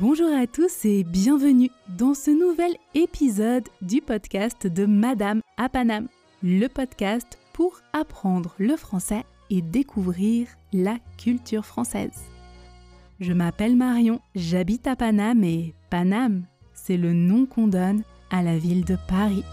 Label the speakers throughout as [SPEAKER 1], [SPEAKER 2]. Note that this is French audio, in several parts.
[SPEAKER 1] Bonjour à tous et bienvenue dans ce nouvel épisode du podcast de Madame à Paname, le podcast pour apprendre le français et découvrir la culture française. Je m'appelle Marion, j'habite à Paname et Paname, c'est le nom qu'on donne à la ville de Paris.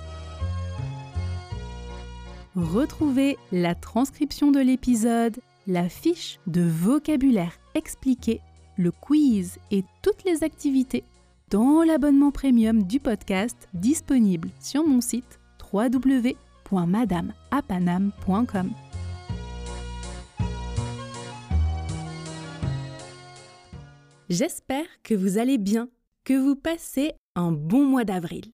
[SPEAKER 1] Retrouvez la transcription de l'épisode, la fiche de vocabulaire expliqué, le quiz et toutes les activités dans l'abonnement premium du podcast disponible sur mon site www.madameapanam.com. J'espère que vous allez bien, que vous passez un bon mois d'avril.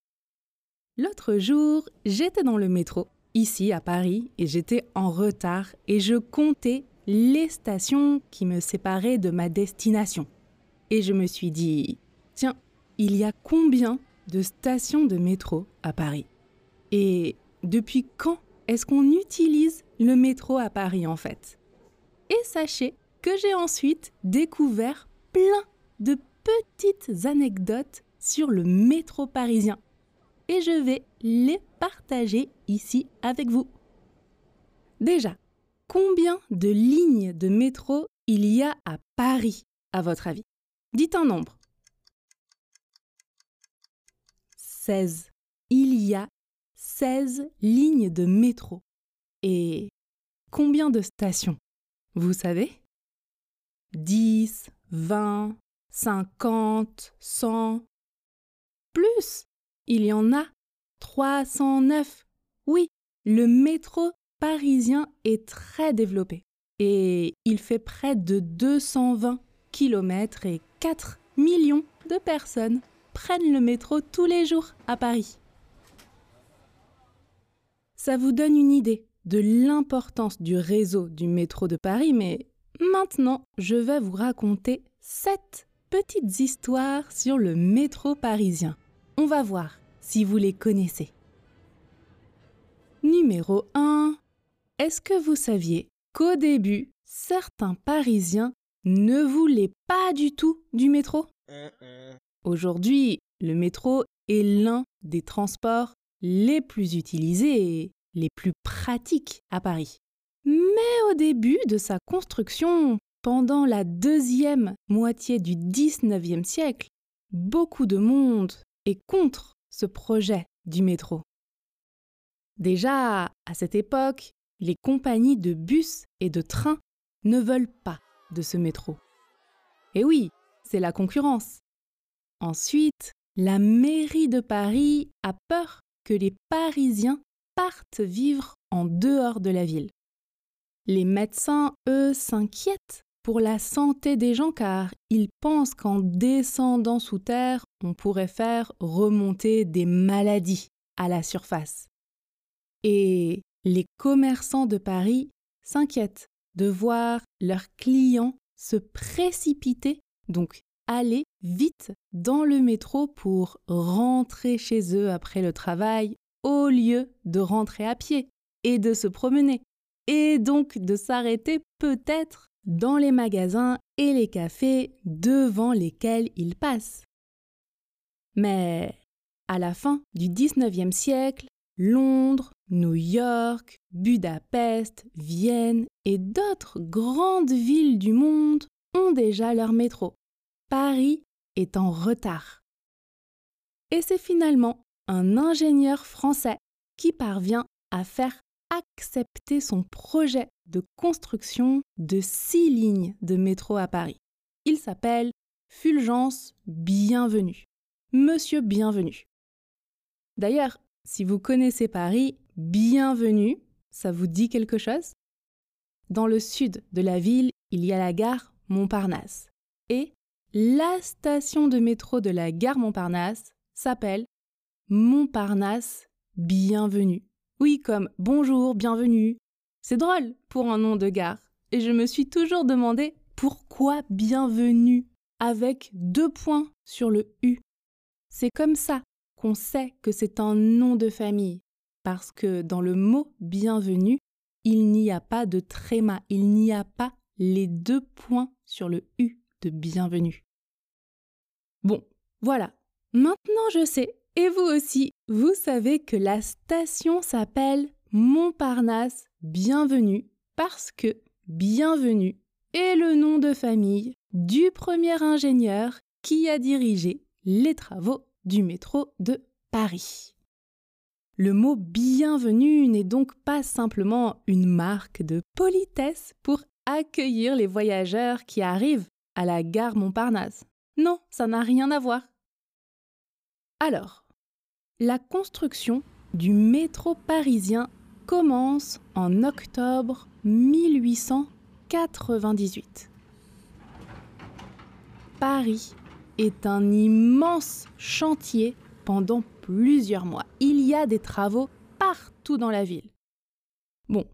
[SPEAKER 1] L'autre jour, j'étais dans le métro, ici à Paris, et j'étais en retard et je comptais les stations qui me séparaient de ma destination. Et je me suis dit, tiens, il y a combien de stations de métro à Paris? Et depuis quand est-ce qu'on utilise le métro à Paris en fait? Et sachez que j'ai ensuite découvert plein de petites anecdotes sur le métro parisien. Et je vais les partager ici avec vous. Déjà, combien de lignes de métro il y a à Paris, à votre avis? Dites un nombre. 16. Il y a 16 lignes de métro. Et combien de stations? Vous savez? 10, 20, 50, 100. Plus, il y en a 309. Oui, le métro parisien est très développé et il fait près de 220 km et 4 millions de personnes prennent le métro tous les jours à Paris. Ça vous donne une idée de l'importance du réseau du métro de Paris, mais Maintenant, je vais vous raconter sept petites histoires sur le métro parisien. On va voir si vous les connaissez. Numéro 1. Est-ce que vous saviez qu'au début, certains Parisiens ne voulaient pas du tout du métro? Aujourd'hui, le métro est l'un des transports les plus utilisés et les plus pratiques à Paris. Mais au début de sa construction, pendant la deuxième moitié du XIXe siècle, beaucoup de monde est contre ce projet du métro. Déjà, à cette époque, les compagnies de bus et de trains ne veulent pas de ce métro. Et oui, c'est la concurrence. Ensuite, la mairie de Paris a peur que les Parisiens partent vivre en dehors de la ville. Les médecins, eux, s'inquiètent pour la santé des gens car ils pensent qu'en descendant sous terre, on pourrait faire remonter des maladies à la surface. Et les commerçants de Paris s'inquiètent de voir leurs clients se précipiter, donc aller vite dans le métro pour rentrer chez eux après le travail au lieu de rentrer à pied et de se promener et donc de s'arrêter peut-être dans les magasins et les cafés devant lesquels ils passent. Mais à la fin du XIXe siècle, Londres, New York, Budapest, Vienne et d'autres grandes villes du monde ont déjà leur métro. Paris est en retard. Et c'est finalement un ingénieur français qui parvient à faire accepter son projet de construction de six lignes de métro à Paris. Il s'appelle Fulgence Bienvenue. Monsieur Bienvenu. D'ailleurs, si vous connaissez Paris, Bienvenue, ça vous dit quelque chose? Dans le sud de la ville, il y a la gare Montparnasse. Et la station de métro de la gare Montparnasse s'appelle Montparnasse Bienvenue. Oui, comme bonjour, bienvenue. C'est drôle pour un nom de gare. Et je me suis toujours demandé pourquoi bienvenue avec deux points sur le U. C'est comme ça qu'on sait que c'est un nom de famille, parce que dans le mot bienvenue, il n'y a pas de tréma, il n'y a pas les deux points sur le U de bienvenue. Bon, voilà. Maintenant je sais, et vous aussi, vous savez que la station s'appelle Montparnasse Bienvenue parce que Bienvenue est le nom de famille du premier ingénieur qui a dirigé les travaux du métro de Paris. Le mot bienvenue n'est donc pas simplement une marque de politesse pour accueillir les voyageurs qui arrivent à la gare Montparnasse. Non, ça n'a rien à voir. Alors, la construction du métro parisien commence en octobre 1898. Paris est un immense chantier pendant plusieurs mois. Il y a des travaux partout dans la ville. Bon,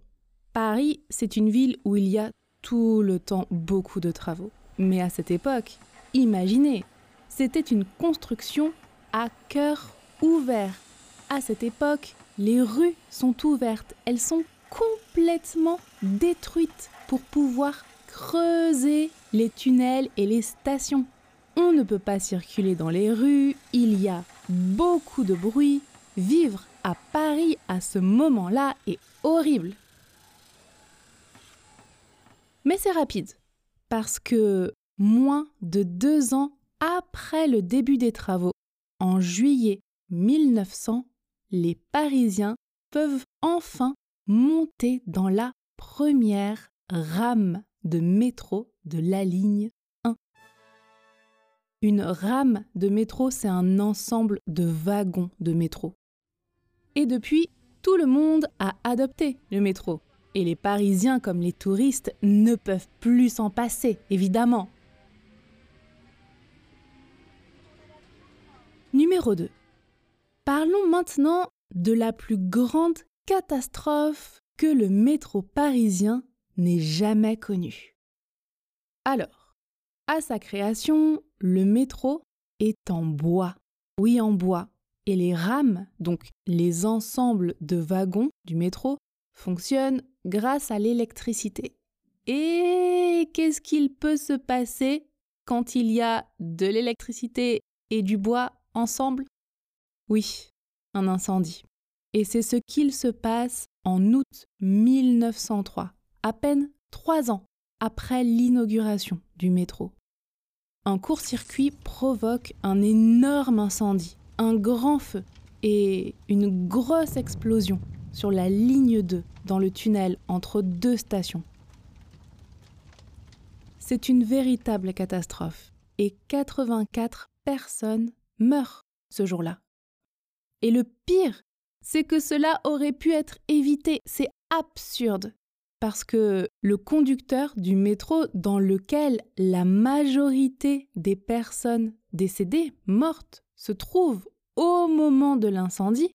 [SPEAKER 1] Paris, c'est une ville où il y a tout le temps beaucoup de travaux. Mais à cette époque, imaginez, c'était une construction à cœur ouvert. À cette époque, les rues sont ouvertes, elles sont complètement détruites pour pouvoir creuser les tunnels et les stations. On ne peut pas circuler dans les rues, il y a beaucoup de bruit. Vivre à Paris à ce moment-là est horrible. Mais c'est rapide, parce que moins de deux ans après le début des travaux, en juillet 1900, les Parisiens peuvent enfin monter dans la première rame de métro de la ligne 1. Une rame de métro, c'est un ensemble de wagons de métro. Et depuis, tout le monde a adopté le métro. Et les Parisiens comme les touristes ne peuvent plus s'en passer, évidemment. Numéro 2. Parlons maintenant de la plus grande catastrophe que le métro parisien n'ait jamais connue. Alors, à sa création, le métro est en bois. Oui, en bois. Et les rames, donc les ensembles de wagons du métro, fonctionnent grâce à l'électricité. Et qu'est-ce qu'il peut se passer quand il y a de l'électricité et du bois ensemble? Oui, un incendie. Et c'est ce qu'il se passe en août 1903, à peine trois ans après l'inauguration métro. Un court-circuit provoque un énorme incendie, un grand feu et une grosse explosion sur la ligne 2 dans le tunnel entre deux stations. C'est une véritable catastrophe et 84 personnes meurent ce jour-là. Et le pire, c'est que cela aurait pu être évité. C'est absurde. Parce que le conducteur du métro dans lequel la majorité des personnes décédées, mortes, se trouvent au moment de l'incendie,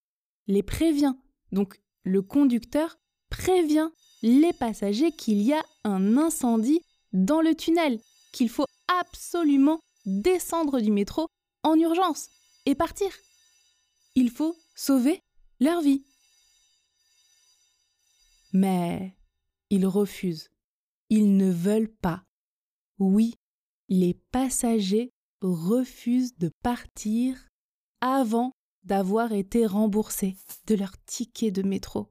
[SPEAKER 1] les prévient. Donc le conducteur prévient les passagers qu'il y a un incendie dans le tunnel, qu'il faut absolument descendre du métro en urgence et partir. Il faut sauver leur vie. Mais ils refusent. Ils ne veulent pas. Oui, les passagers refusent de partir avant d'avoir été remboursés de leur ticket de métro.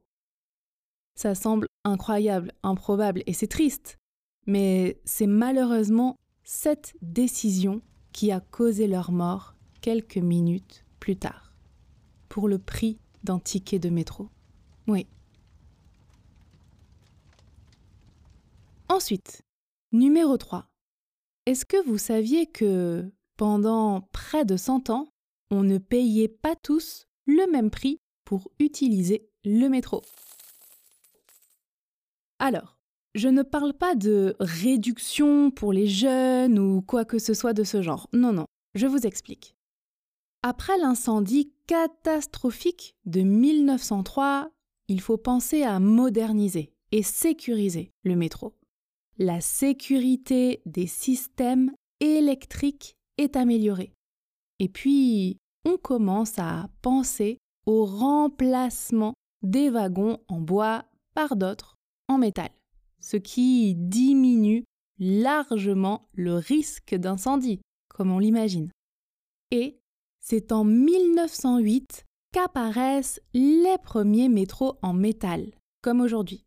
[SPEAKER 1] Ça semble incroyable, improbable et c'est triste, mais c'est malheureusement cette décision qui a causé leur mort quelques minutes plus tard, pour le prix d'un ticket de métro. Oui. Ensuite, numéro 3. Est-ce que vous saviez que pendant près de 100 ans, on ne payait pas tous le même prix pour utiliser le métro? Alors, je ne parle pas de réduction pour les jeunes ou quoi que ce soit de ce genre. Non, non, je vous explique. Après l'incendie catastrophique de 1903, il faut penser à moderniser et sécuriser le métro. La sécurité des systèmes électriques est améliorée. Et puis, on commence à penser au remplacement des wagons en bois par d'autres en métal, ce qui diminue largement le risque d'incendie, comme on l'imagine. Et c'est en 1908 qu'apparaissent les premiers métros en métal, comme aujourd'hui.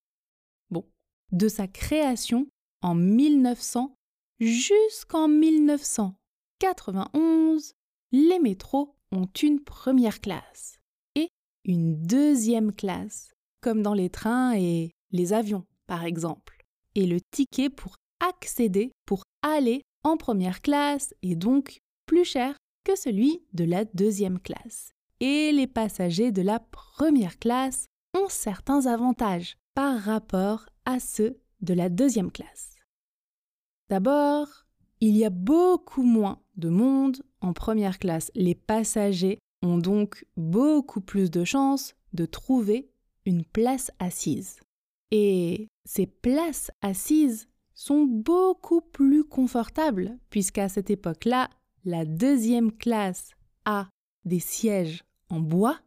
[SPEAKER 1] Bon, de sa création en 1900 jusqu'en 1991, les métros ont une première classe et une deuxième classe, comme dans les trains et les avions, par exemple. Et le ticket pour accéder, pour aller en première classe est donc plus cher que celui de la deuxième classe. Et les passagers de la première classe ont certains avantages par rapport à ceux de la deuxième classe. D'abord, il y a beaucoup moins de monde en première classe. Les passagers ont donc beaucoup plus de chances de trouver une place assise. Et ces places assises sont beaucoup plus confortables puisqu'à cette époque-là, la deuxième classe a des sièges en bois,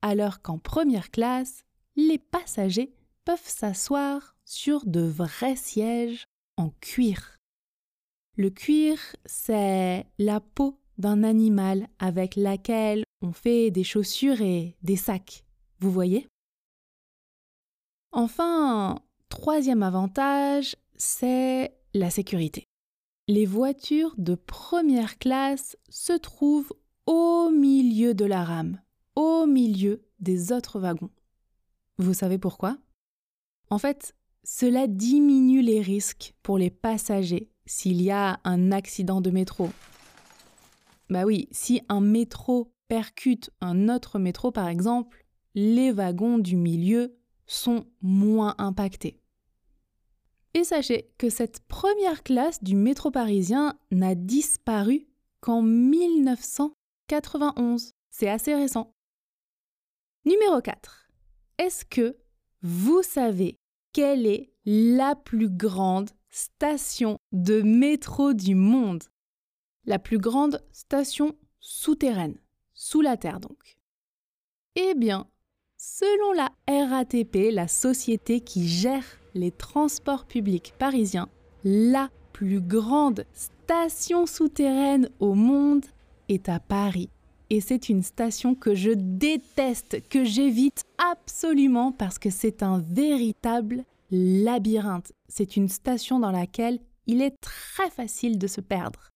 [SPEAKER 1] alors qu'en première classe, les passagers peuvent s'asseoir sur de vrais sièges en cuir. Le cuir, c'est la peau d'un animal avec laquelle on fait des chaussures et des sacs. Vous voyez? Enfin, troisième avantage, c'est la sécurité. Les voitures de première classe se trouvent au milieu de la rame, au milieu des autres wagons. Vous savez pourquoi? En fait, cela diminue les risques pour les passagers s'il y a un accident de métro. Bah oui, si un métro percute un autre métro par exemple, les wagons du milieu sont moins impactés. Et sachez que cette première classe du métro parisien n'a disparu qu'en 1991. C'est assez récent. Numéro 4. Est-ce que vous savez quelle est la plus grande station de métro du monde? La plus grande station souterraine, sous la Terre donc. Eh bien, selon la RATP, la société qui gère les transports publics parisiens, la plus grande station souterraine au monde est à Paris. Et c'est une station que je déteste, que j'évite absolument parce que c'est un véritable labyrinthe. C'est une station dans laquelle il est très facile de se perdre.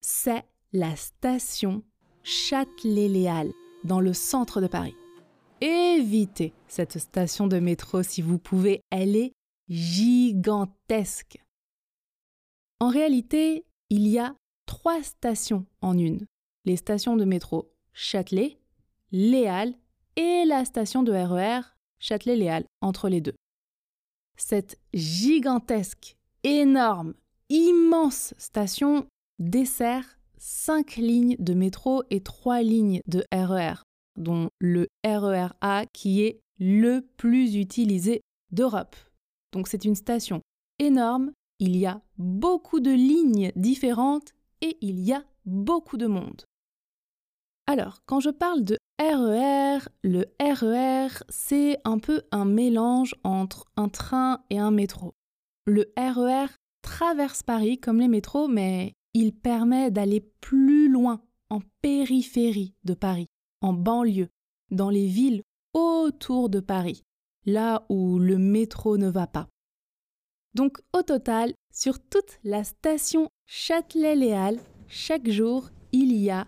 [SPEAKER 1] C'est la station Châtelet-Léal, dans le centre de Paris. Évitez cette station de métro si vous pouvez, elle est gigantesque. En réalité, il y a trois stations en une. Les stations de métro Châtelet, Léal et la station de RER e Châtelet-Léal entre les deux cette gigantesque, énorme, immense station dessert cinq lignes de métro et trois lignes de RER, e dont le RER A qui est le plus utilisé d'Europe. Donc c'est une station énorme, il y a beaucoup de lignes différentes et il y a beaucoup de monde. Alors, quand je parle de RER, e le RER, c'est un peu un mélange entre un train et un métro. Le RER e traverse Paris comme les métros, mais il permet d'aller plus loin, en périphérie de Paris, en banlieue, dans les villes autour de Paris, là où le métro ne va pas. Donc au total, sur toute la station Châtelet-Léal, chaque jour, il y a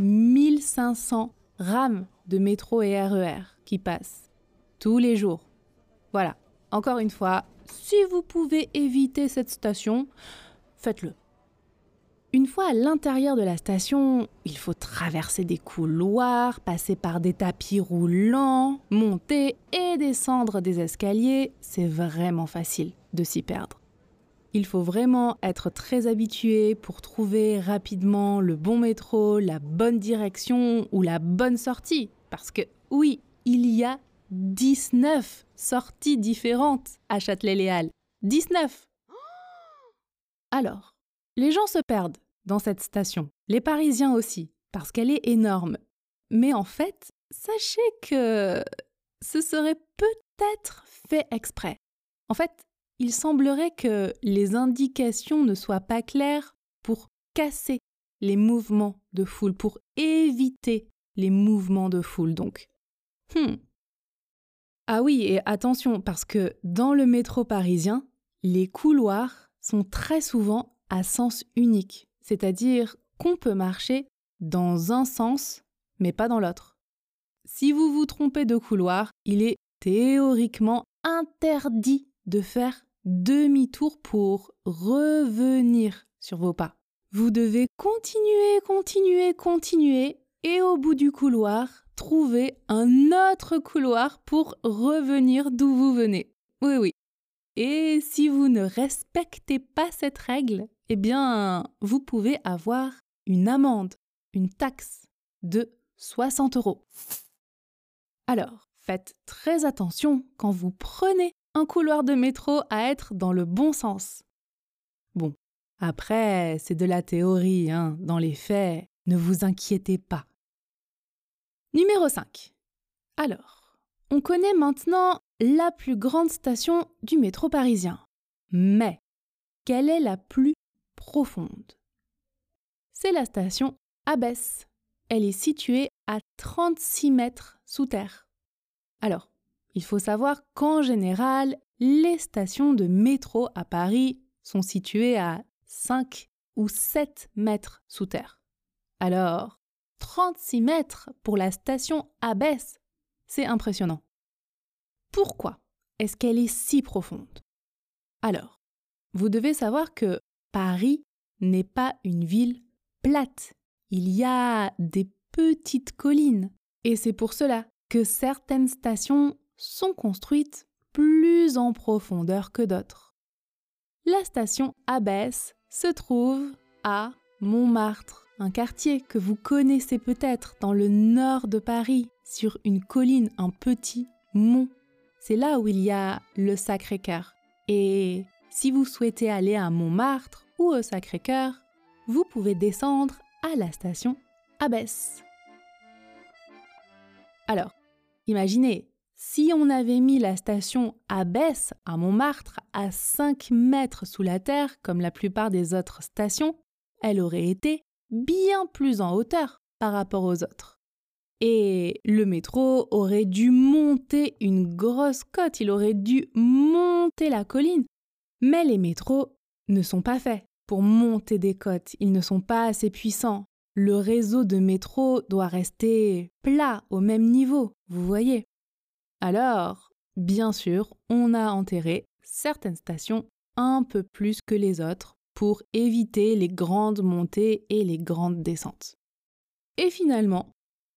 [SPEAKER 1] 1500 rames de métro et RER e qui passent tous les jours. Voilà, encore une fois, si vous pouvez éviter cette station, faites-le. Une fois à l'intérieur de la station, il faut traverser des couloirs, passer par des tapis roulants, monter et descendre des escaliers. C'est vraiment facile de s'y perdre. Il faut vraiment être très habitué pour trouver rapidement le bon métro, la bonne direction ou la bonne sortie. Parce que oui, il y a 19 sorties différentes à Châtelet-Léal. 19 Alors, les gens se perdent dans cette station, les Parisiens aussi, parce qu'elle est énorme. Mais en fait, sachez que ce serait peut-être fait exprès. En fait, il semblerait que les indications ne soient pas claires pour casser les mouvements de foule, pour éviter les mouvements de foule donc. Hmm. Ah oui, et attention, parce que dans le métro parisien, les couloirs sont très souvent à sens unique, c'est-à-dire qu'on peut marcher dans un sens, mais pas dans l'autre. Si vous vous trompez de couloir, il est théoriquement interdit de faire demi-tour pour revenir sur vos pas. Vous devez continuer, continuer, continuer et au bout du couloir, trouver un autre couloir pour revenir d'où vous venez. Oui, oui. Et si vous ne respectez pas cette règle, eh bien, vous pouvez avoir une amende, une taxe de 60 euros. Alors, faites très attention quand vous prenez un couloir de métro à être dans le bon sens. Bon, après, c'est de la théorie, hein. dans les faits, ne vous inquiétez pas. Numéro 5. Alors, on connaît maintenant la plus grande station du métro parisien. Mais, quelle est la plus profonde? C'est la station Abbesse. Elle est située à 36 mètres sous terre. Alors, il faut savoir qu'en général, les stations de métro à Paris sont situées à 5 ou 7 mètres sous terre. Alors, 36 mètres pour la station Abbesse, c'est impressionnant. Pourquoi est-ce qu'elle est si profonde? Alors, vous devez savoir que Paris n'est pas une ville plate. Il y a des petites collines. Et c'est pour cela que certaines stations sont construites plus en profondeur que d'autres. La station Abbesse se trouve à Montmartre, un quartier que vous connaissez peut-être dans le nord de Paris, sur une colline, un petit mont. C'est là où il y a le Sacré-Cœur. Et si vous souhaitez aller à Montmartre ou au Sacré-Cœur, vous pouvez descendre à la station Abbesse. Alors, imaginez, si on avait mis la station Abbesse à Montmartre à 5 mètres sous la terre, comme la plupart des autres stations, elle aurait été bien plus en hauteur par rapport aux autres. Et le métro aurait dû monter une grosse côte, il aurait dû monter la colline. Mais les métros ne sont pas faits pour monter des côtes, ils ne sont pas assez puissants. Le réseau de métro doit rester plat, au même niveau, vous voyez. Alors, bien sûr, on a enterré certaines stations un peu plus que les autres pour éviter les grandes montées et les grandes descentes. Et finalement,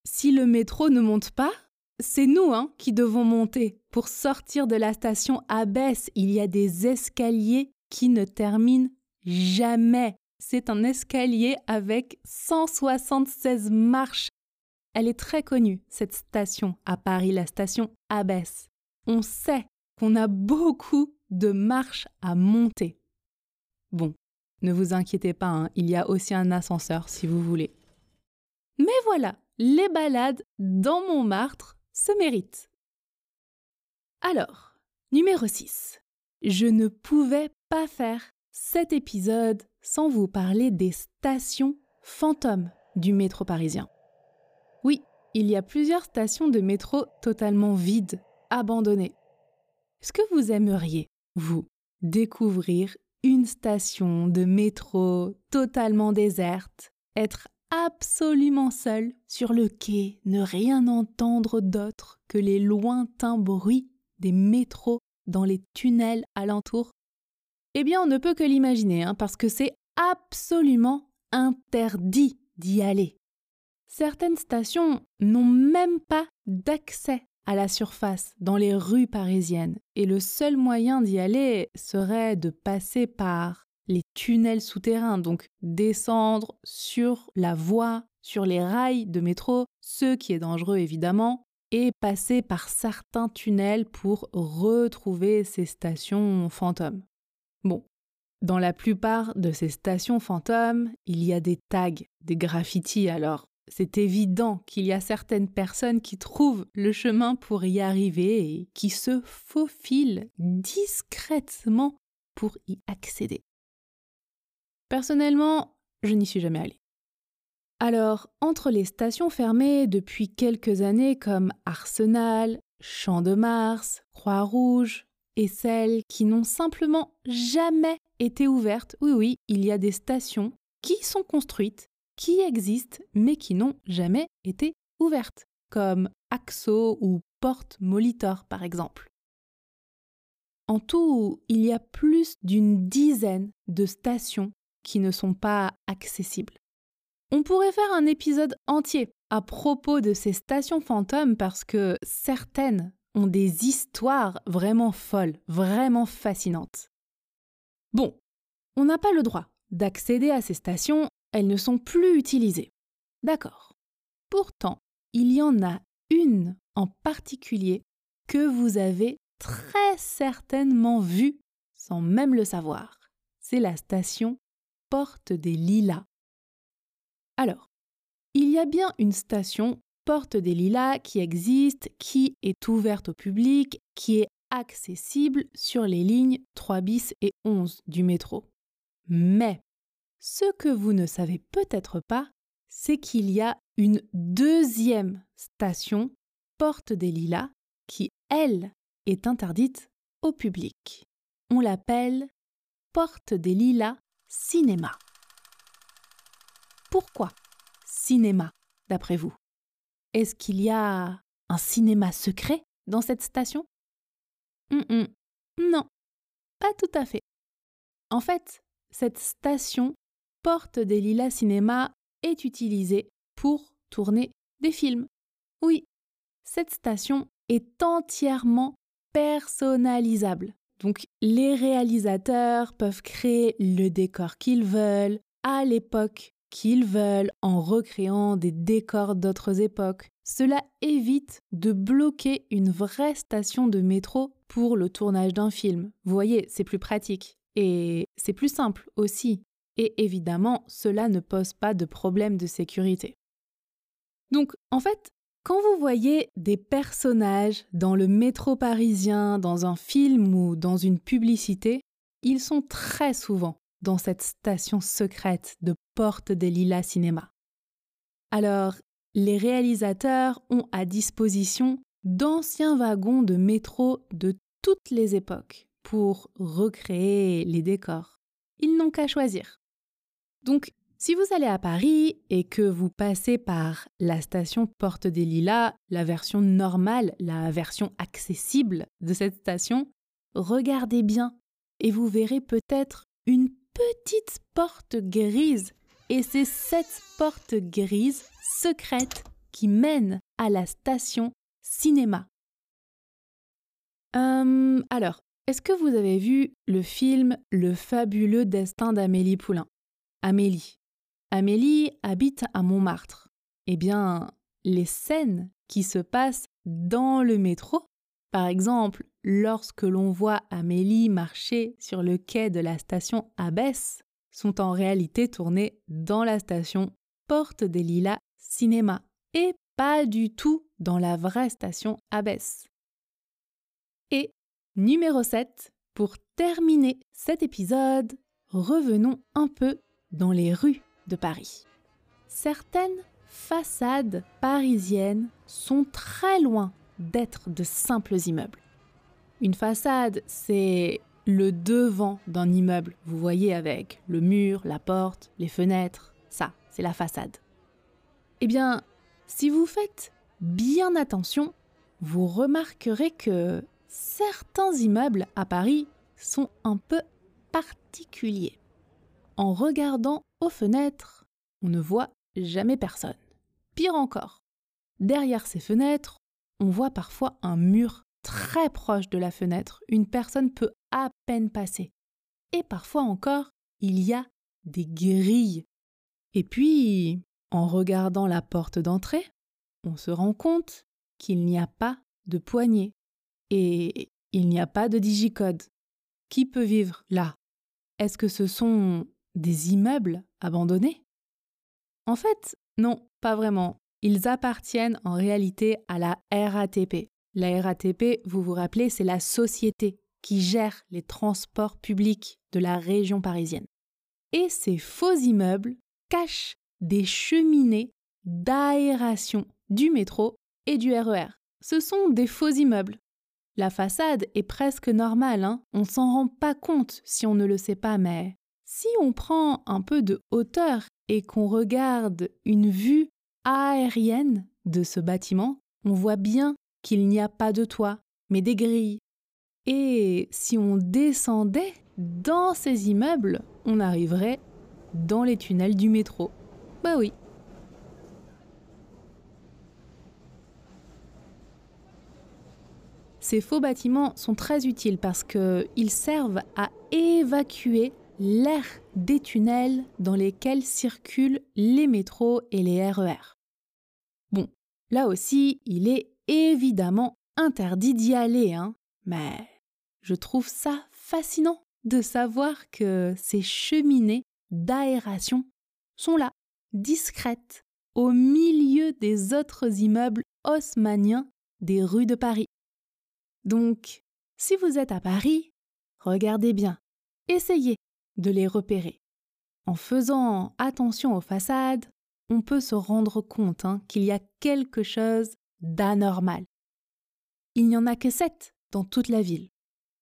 [SPEAKER 1] si le métro ne monte pas, c'est nous hein, qui devons monter. Pour sortir de la station Abbesse, il y a des escaliers qui ne terminent jamais. C'est un escalier avec 176 marches elle est très connue, cette station à Paris, la station Abbesse. On sait qu'on a beaucoup de marches à monter. Bon, ne vous inquiétez pas, hein, il y a aussi un ascenseur si vous voulez. Mais voilà, les balades dans Montmartre se méritent. Alors, numéro 6. Je ne pouvais pas faire cet épisode sans vous parler des stations fantômes du métro parisien. Il y a plusieurs stations de métro totalement vides, abandonnées. Est-ce que vous aimeriez, vous, découvrir une station de métro totalement déserte, être absolument seul sur le quai, ne rien entendre d'autre que les lointains bruits des métros dans les tunnels alentours? Eh bien, on ne peut que l'imaginer, hein, parce que c'est absolument interdit d'y aller. Certaines stations n'ont même pas d'accès à la surface dans les rues parisiennes et le seul moyen d'y aller serait de passer par les tunnels souterrains, donc descendre sur la voie, sur les rails de métro, ce qui est dangereux évidemment, et passer par certains tunnels pour retrouver ces stations fantômes. Bon, dans la plupart de ces stations fantômes, il y a des tags, des graffitis, alors c'est évident qu'il y a certaines personnes qui trouvent le chemin pour y arriver et qui se faufilent discrètement pour y accéder. Personnellement, je n'y suis jamais allée. Alors, entre les stations fermées depuis quelques années comme Arsenal, Champ de Mars, Croix-Rouge, et celles qui n'ont simplement jamais été ouvertes, oui oui, il y a des stations qui sont construites, qui existent, mais qui n'ont jamais été ouvertes, comme Axo ou Porte Molitor par exemple. En tout, il y a plus d'une dizaine de stations qui ne sont pas accessibles. On pourrait faire un épisode entier à propos de ces stations fantômes parce que certaines ont des histoires vraiment folles, vraiment fascinantes. Bon, on n'a pas le droit d'accéder à ces stations, elles ne sont plus utilisées. D'accord. Pourtant, il y en a une en particulier que vous avez très certainement vue sans même le savoir. C'est la station Porte des Lilas alors, il y a bien une station Porte des Lilas qui existe, qui est ouverte au public, qui est accessible sur les lignes 3 bis et 11 du métro. Mais ce que vous ne savez peut-être pas, c'est qu'il y a une deuxième station Porte des Lilas qui, elle, est interdite au public. On l'appelle Porte des Lilas Cinéma. Pourquoi cinéma, d'après vous? Est-ce qu'il y a un cinéma secret dans cette station? Non, pas tout à fait. En fait, cette station Porte des Lilas Cinéma est utilisée pour tourner des films. Oui, cette station est entièrement personnalisable. Donc les réalisateurs peuvent créer le décor qu'ils veulent, à l'époque qu'ils veulent en recréant des décors d'autres époques. Cela évite de bloquer une vraie station de métro pour le tournage d'un film. Vous voyez, c'est plus pratique. Et c'est plus simple aussi. Et évidemment, cela ne pose pas de problème de sécurité. Donc, en fait, quand vous voyez des personnages dans le métro parisien, dans un film ou dans une publicité, ils sont très souvent dans cette station secrète de Porte des Lilas Cinéma. Alors, les réalisateurs ont à disposition d'anciens wagons de métro de toutes les époques pour recréer les décors. Ils n'ont qu'à choisir. Donc, si vous allez à Paris et que vous passez par la station Porte des Lilas, la version normale, la version accessible de cette station, regardez bien et vous verrez peut-être une petite porte grise. Et c'est cette porte grise secrète qui mène à la station cinéma. Hum, alors, est-ce que vous avez vu le film Le fabuleux destin d'Amélie Poulain? Amélie. Amélie habite à Montmartre. Eh bien, les scènes qui se passent dans le métro par exemple, lorsque l'on voit Amélie marcher sur le quai de la station Abbesse, sont en réalité tournées dans la station Porte des Lilas Cinéma et pas du tout dans la vraie station Abbesse. Et numéro 7, pour terminer cet épisode, revenons un peu dans les rues de Paris. Certaines façades parisiennes sont très loin d'être de simples immeubles. Une façade, c'est le devant d'un immeuble, vous voyez avec le mur, la porte, les fenêtres, ça, c'est la façade. Eh bien, si vous faites bien attention, vous remarquerez que certains immeubles à Paris sont un peu particuliers. En regardant aux fenêtres, on ne voit jamais personne. Pire encore, derrière ces fenêtres, on voit parfois un mur très proche de la fenêtre. Une personne peut à peine passer. Et parfois encore, il y a des grilles. Et puis, en regardant la porte d'entrée, on se rend compte qu'il n'y a pas de poignée et il n'y a pas de digicode. Qui peut vivre là? Est-ce que ce sont des immeubles abandonnés? En fait, non, pas vraiment ils appartiennent en réalité à la RATP. La RATP, vous vous rappelez, c'est la société qui gère les transports publics de la région parisienne. Et ces faux immeubles cachent des cheminées d'aération du métro et du RER. E Ce sont des faux immeubles. La façade est presque normale, hein on s'en rend pas compte si on ne le sait pas, mais si on prend un peu de hauteur et qu'on regarde une vue aérienne de ce bâtiment, on voit bien qu'il n'y a pas de toit, mais des grilles. Et si on descendait dans ces immeubles, on arriverait dans les tunnels du métro. Bah oui. Ces faux bâtiments sont très utiles parce qu'ils servent à évacuer l'air des tunnels dans lesquels circulent les métros et les RER. E bon, là aussi, il est évidemment interdit d'y aller, hein, mais je trouve ça fascinant de savoir que ces cheminées d'aération sont là, discrètes, au milieu des autres immeubles haussmanniens des rues de Paris. Donc, si vous êtes à Paris, regardez bien, essayez de les repérer. En faisant attention aux façades, on peut se rendre compte hein, qu'il y a quelque chose d'anormal. Il n'y en a que sept dans toute la ville.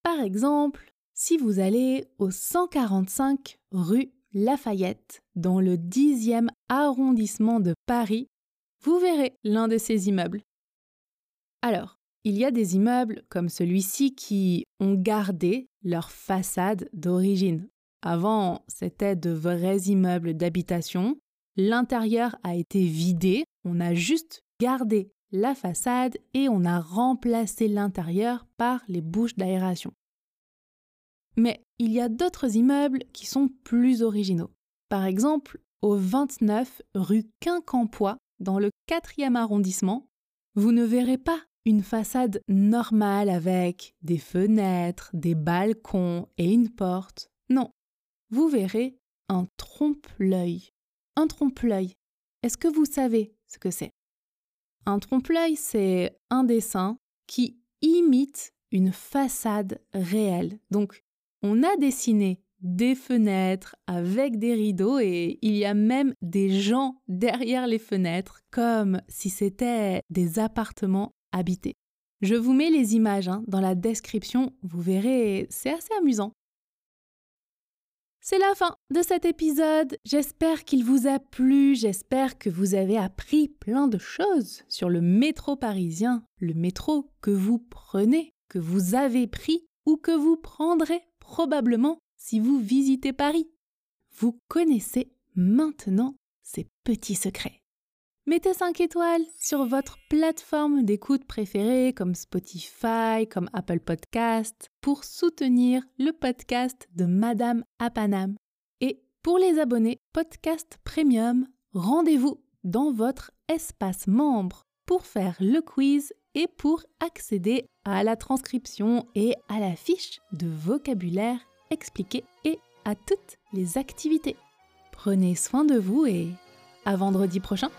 [SPEAKER 1] Par exemple, si vous allez au 145 rue Lafayette, dans le 10e arrondissement de Paris, vous verrez l'un de ces immeubles. Alors, il y a des immeubles comme celui-ci qui ont gardé leur façade d'origine. Avant, c'était de vrais immeubles d'habitation. L'intérieur a été vidé, on a juste gardé la façade et on a remplacé l'intérieur par les bouches d'aération. Mais il y a d'autres immeubles qui sont plus originaux. Par exemple, au 29 rue Quincampoix, dans le 4e arrondissement, vous ne verrez pas une façade normale avec des fenêtres, des balcons et une porte. Non, vous verrez un trompe-l'œil. Un trompe-l'œil. Est-ce que vous savez ce que c'est? Un trompe-l'œil, c'est un dessin qui imite une façade réelle. Donc, on a dessiné des fenêtres avec des rideaux et il y a même des gens derrière les fenêtres comme si c'était des appartements habités. Je vous mets les images hein, dans la description, vous verrez, c'est assez amusant. C'est la fin de cet épisode. J'espère qu'il vous a plu, j'espère que vous avez appris plein de choses sur le métro parisien, le métro que vous prenez, que vous avez pris ou que vous prendrez probablement si vous visitez Paris. Vous connaissez maintenant ces petits secrets. Mettez 5 étoiles sur votre plateforme d'écoute préférée comme Spotify, comme Apple Podcast, pour soutenir le podcast de Madame Apanam. Et pour les abonnés Podcast Premium, rendez-vous dans votre espace membre pour faire le quiz et pour accéder à la transcription et à la fiche de vocabulaire expliqué et à toutes les activités. Prenez soin de vous et à vendredi prochain